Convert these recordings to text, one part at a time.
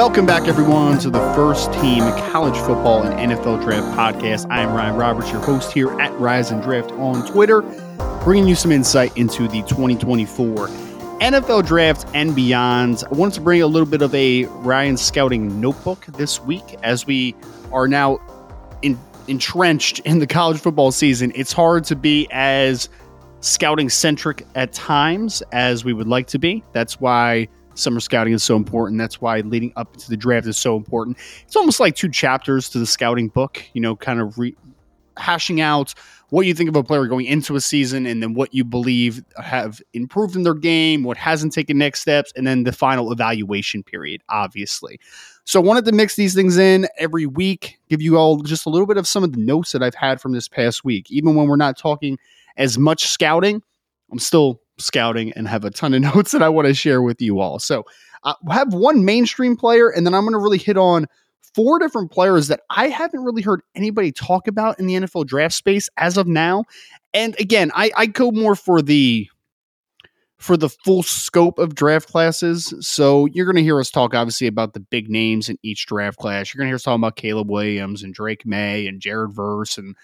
Welcome back, everyone, to the first team college football and NFL draft podcast. I am Ryan Roberts, your host here at Rise and Draft on Twitter, bringing you some insight into the 2024 NFL draft and beyond. I wanted to bring a little bit of a Ryan scouting notebook this week as we are now in, entrenched in the college football season. It's hard to be as scouting centric at times as we would like to be. That's why summer scouting is so important. That's why leading up to the draft is so important. It's almost like two chapters to the scouting book, you know, kind of re- hashing out what you think of a player going into a season and then what you believe have improved in their game, what hasn't taken next steps, and then the final evaluation period, obviously. So I wanted to mix these things in every week, give you all just a little bit of some of the notes that I've had from this past week. Even when we're not talking as much scouting, I'm still scouting and have a ton of notes that I want to share with you all. So I uh, have one mainstream player, and then I'm going to really hit on four different players that I haven't really heard anybody talk about in the NFL draft space as of now. And again, I, I go more for the for the full scope of draft classes. So you're going to hear us talk obviously about the big names in each draft class. You're going to hear us talk about Caleb Williams and Drake Maye and Jared Verse and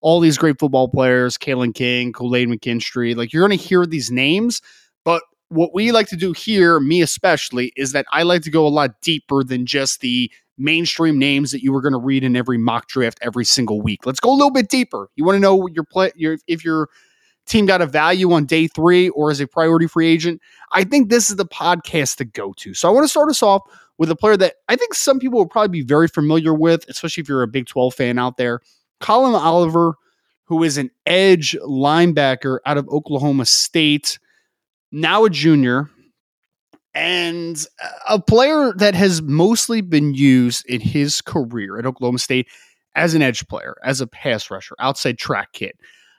all these great football players, Kalen King, Kool-Aid McKinstry. Like you're going to hear these names, but what we like to do here, me especially, is that I like to go a lot deeper than just the mainstream names that you were going to read in every mock draft every single week. Let's go a little bit deeper. You want to know your play, your, if your team got a value on day three or as a priority free agent. I think this is the podcast to go to. So I want to start us off with a player that I think some people will probably be very familiar with, especially if you're a Big 12 fan out there. Collin Oliver, who is an edge linebacker out of Oklahoma State, now a junior, and a player that has mostly been used in his career at Oklahoma State as an edge player, as a pass rusher, outside track kid.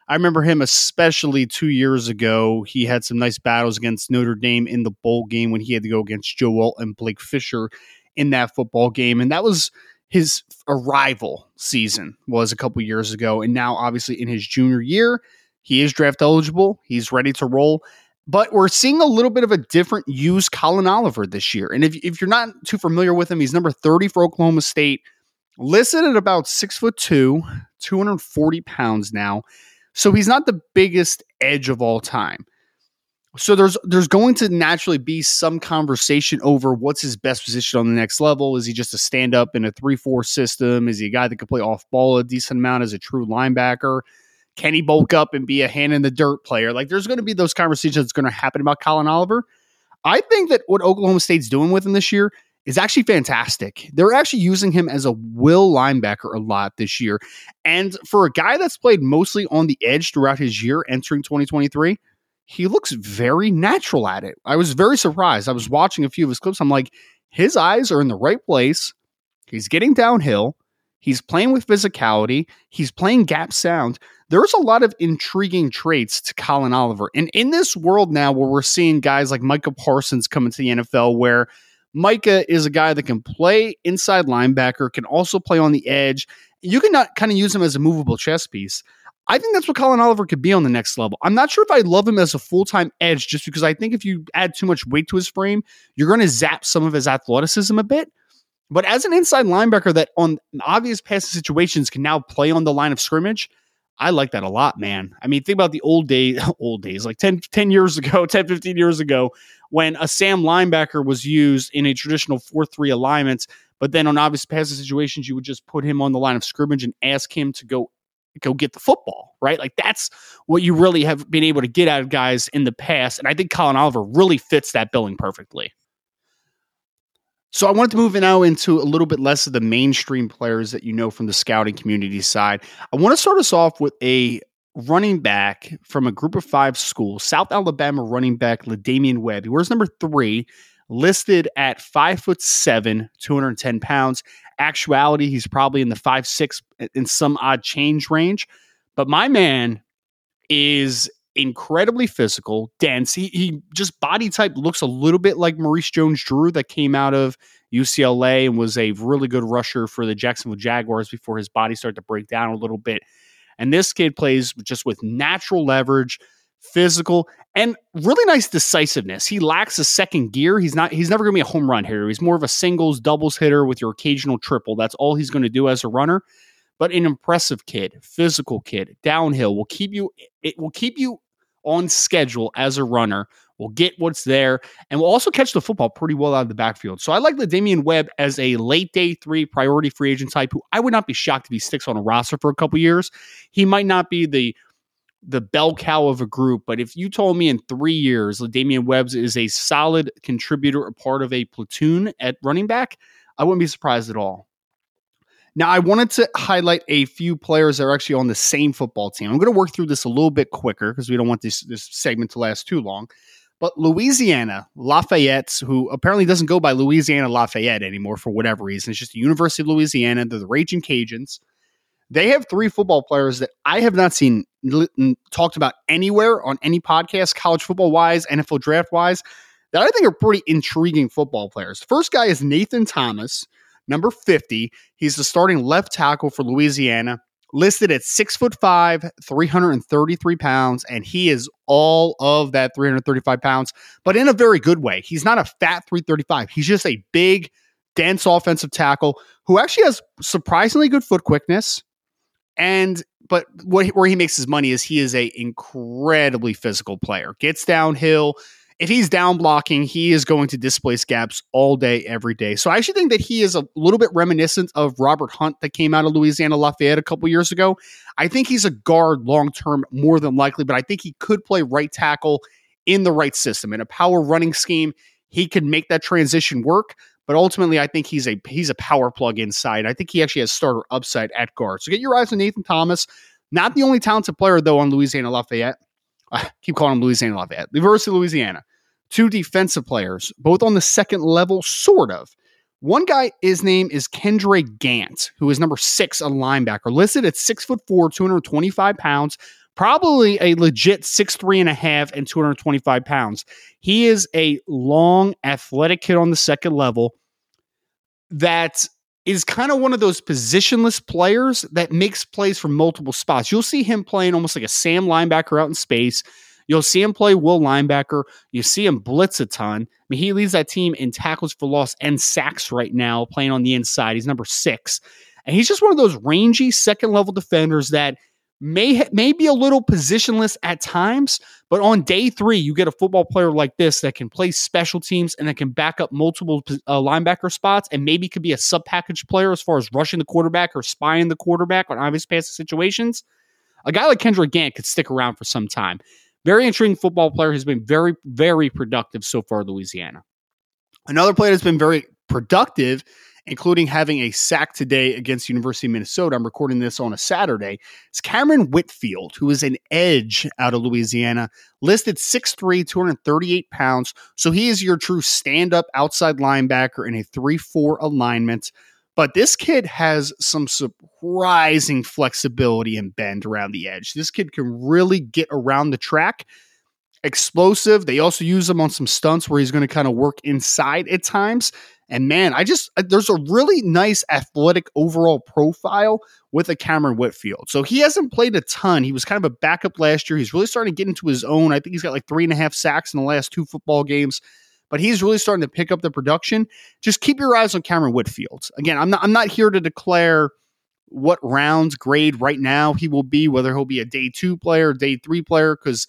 I remember him especially two years ago. He had some nice battles against Notre Dame in the bowl game when he had to go against Joe Alt and Blake Fisher in that football game. And that was his arrival season was a couple years ago, and now obviously in his junior year, he is draft eligible. He's ready to roll. But we're seeing a little bit of a different use Collin Oliver this year. And if, if you're not too familiar with him, he's number 30 for Oklahoma State, listed at about six foot two, 240 pounds now. So he's not the biggest edge of all time. So there's there's going to naturally be some conversation over what's his best position on the next level. Is he just a stand up in a three four system? Is he a guy that can play off ball a decent amount as a true linebacker? Can he bulk up and be a hand in the dirt player? Like there's going to be those conversations that's going to happen about Collin Oliver. I think that what Oklahoma State's doing with him this year is actually fantastic. They're actually using him as a will linebacker a lot this year. And for a guy that's played mostly on the edge throughout his year entering 2023, he looks very natural at it. I was very surprised. I was watching a few of his clips. I'm like, his eyes are in the right place. He's getting downhill. He's playing with physicality. He's playing gap sound. There's a lot of intriguing traits to Collin Oliver. And in this world now where we're seeing guys like Micah Parsons come into the NFL, where Micah is a guy that can play inside linebacker, can also play on the edge. You can not kind of use him as a movable chess piece. I think that's what Collin Oliver could be on the next level. I'm not sure if I love him as a full time edge, just because I think if you add too much weight to his frame, you're going to zap some of his athleticism a bit. But as an inside linebacker that on obvious passing situations can now play on the line of scrimmage, I like that a lot, man. I mean, think about the old days, old days, like 10, 10 years ago, 10, 15 years ago, when a Sam linebacker was used in a traditional 4 3 alignment. But then on obvious passing situations, you would just put him on the line of scrimmage and ask him to go go get the football, right? Like that's what you really have been able to get out of guys in the past. And I think Collin Oliver really fits that billing perfectly. So I wanted to move now into a little bit less of the mainstream players that you know from the scouting community side. I want to start us off with a running back from a group of five school, South Alabama running back La'Damian Webb. He wears number three, listed at five foot seven, 210 pounds actuality, he's probably in the five, six in some odd change range. But my man is incredibly physical, dense. He, he just body type looks a little bit like Maurice Jones Drew that came out of UCLA and was a really good rusher for the Jacksonville Jaguars before his body started to break down a little bit. And this kid plays just with natural leverage, physical, and really nice decisiveness. He lacks a second gear. He's not he's never going to be a home run hitter. He's more of a singles, doubles hitter with your occasional triple. That's all he's going to do as a runner. But an impressive kid, physical kid, downhill will keep you it will keep you on schedule as a runner. Will get what's there and will also catch the football pretty well out of the backfield. So I like the Damian Webb as a late day three priority free agent type who I would not be shocked if he sticks on a roster for a couple years. He might not be the the bell cow of a group. But if you told me in three years Damian Webbs is a solid contributor, a part of a platoon at running back, I wouldn't be surprised at all. Now, I wanted to highlight a few players that are actually on the same football team. I'm going to work through this a little bit quicker because we don't want this, this segment to last too long. But Louisiana Lafayette, who apparently doesn't go by Louisiana Lafayette anymore for whatever reason, it's just the University of Louisiana. They're the Raging Cajuns. They have three football players that I have not seen talked about anywhere on any podcast, college football wise, NFL draft wise, that I think are pretty intriguing football players. First guy is Nathan Thomas, number 50. He's the starting left tackle for Louisiana, listed at six foot five, 333 pounds, and he is all of that 335 pounds, but in a very good way. He's not a fat 335, he's just a big, dense offensive tackle who actually has surprisingly good foot quickness and but what where he makes his money is he is a incredibly physical player. Gets downhill. If he's down blocking, he is going to displace gaps all day, every day. So I actually think that he is a little bit reminiscent of Robert Hunt that came out of Louisiana Lafayette a couple years ago. I think he's a guard long term, more than likely, but I think he could play right tackle in the right system in a power running scheme. He could make that transition work. But ultimately, I think he's a he's a power plug inside. I think he actually has starter upside at guard. So get your eyes on Nathan Thomas. Not the only talented player though on Louisiana Lafayette. I keep calling him Louisiana Lafayette. University of Louisiana. Two defensive players, both on the second level, sort of. One guy, his name is Kendre Gant, who is number six, a linebacker, listed at six foot four, 225 pounds, probably a legit six three and a half and 225 pounds. He is a long, athletic kid on the second level that is kind of one of those positionless players that makes plays from multiple spots. You'll see him playing almost like a Sam linebacker out in space. You'll see him play will linebacker. You see him blitz a ton. I mean, he leads that team in tackles for loss and sacks right now, playing on the inside. He's number six. And he's just one of those rangy second level defenders that may may be a little positionless at times, but on day three, you get a football player like this that can play special teams and that can back up multiple uh, linebacker spots, and maybe could be a sub package player as far as rushing the quarterback or spying the quarterback on obvious passing situations. A guy like Kendre Gant could stick around for some time. Very intriguing football player. Has been very very productive so far. Louisiana. Another player that's been very productive including having a sack today against University of Minnesota. I'm recording this on a Saturday. It's Cameron Whitfield, who is an edge out of Louisiana, listed 6'3, 238 pounds. So he is your true stand up outside linebacker in a 3 4 alignment. But this kid has some surprising flexibility and bend around the edge. This kid can really get around the track explosive. They also use him on some stunts where he's going to kind of work inside at times. And man, I just there's a really nice athletic overall profile with a Cameron Whitfield. So he hasn't played a ton. He was kind of a backup last year. He's really starting to get into his own. I think he's got like three and a half sacks in the last two football games. But he's really starting to pick up the production. Just keep your eyes on Cameron Whitfield. Again, I'm not I'm not here to declare what rounds grade right now he will be, whether he'll be a day two player, day three player, because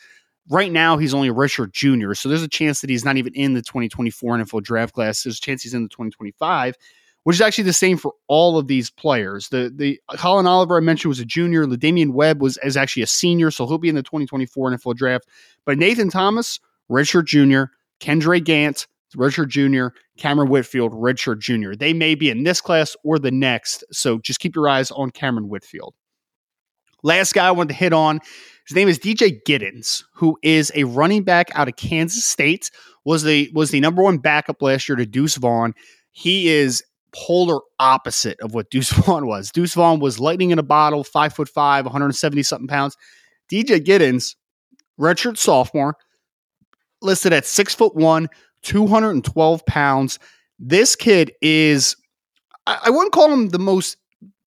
right now he's only a redshirt junior, so there's a chance that he's not even in the 2024 NFL draft class. There's a chance he's in the 2025, which is actually the same for all of these players. The the Collin Oliver I mentioned was a junior. The Damian Webb was is actually a senior, so he'll be in the 2024 NFL draft. But Nathan Thomas, redshirt junior, Kendre Gant, redshirt junior, Cameron Whitfield, redshirt junior. They may be in this class or the next, so just keep your eyes on Cameron Whitfield. Last guy I wanted to hit on his name is DJ Giddens, who is a running back out of Kansas State. was the was the number one backup last year to Deuce Vaughn. He is polar opposite of what Deuce Vaughn was. Deuce Vaughn was lightning in a bottle, five foot five, 170 something pounds. DJ Giddens, redshirt sophomore, listed at six foot one, 212 pounds. This kid is, I wouldn't call him the most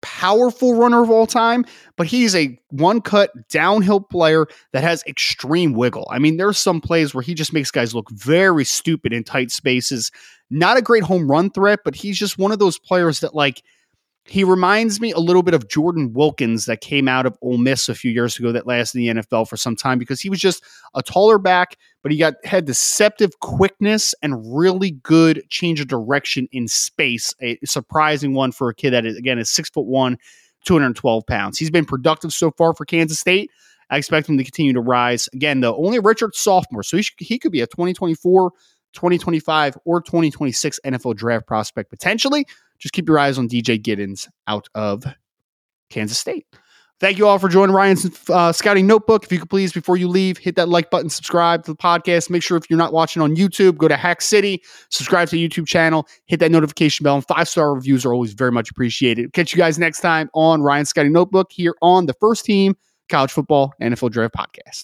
powerful runner of all time, but he's a one cut downhill player that has extreme wiggle. I mean, there's some plays where he just makes guys look very stupid in tight spaces. Not a great home run threat, but he's just one of those players that like he reminds me a little bit of Jordan Wilkins that came out of Ole Miss a few years ago that lasted in the NFL for some time because he was just a taller back, but he got had deceptive quickness and really good change of direction in space. A surprising one for a kid that is, again is six foot one, 212 pounds. He's been productive so far for Kansas State. I expect him to continue to rise. Again, though, only redshirt sophomore, so he, should, he could be a 2024, 2025, or 2026 NFL draft prospect potentially just keep your eyes on DJ Giddens out of Kansas State. Thank you all for joining Ryan's uh, Scouting Notebook. If you could please, before you leave, hit that like button, subscribe to the podcast. Make sure if you're not watching on YouTube, go to Hack City, subscribe to the YouTube channel, hit that notification bell, and five star reviews are always very much appreciated. Catch you guys next time on Ryan's Scouting Notebook here on the First Team College Football NFL Draft Podcast.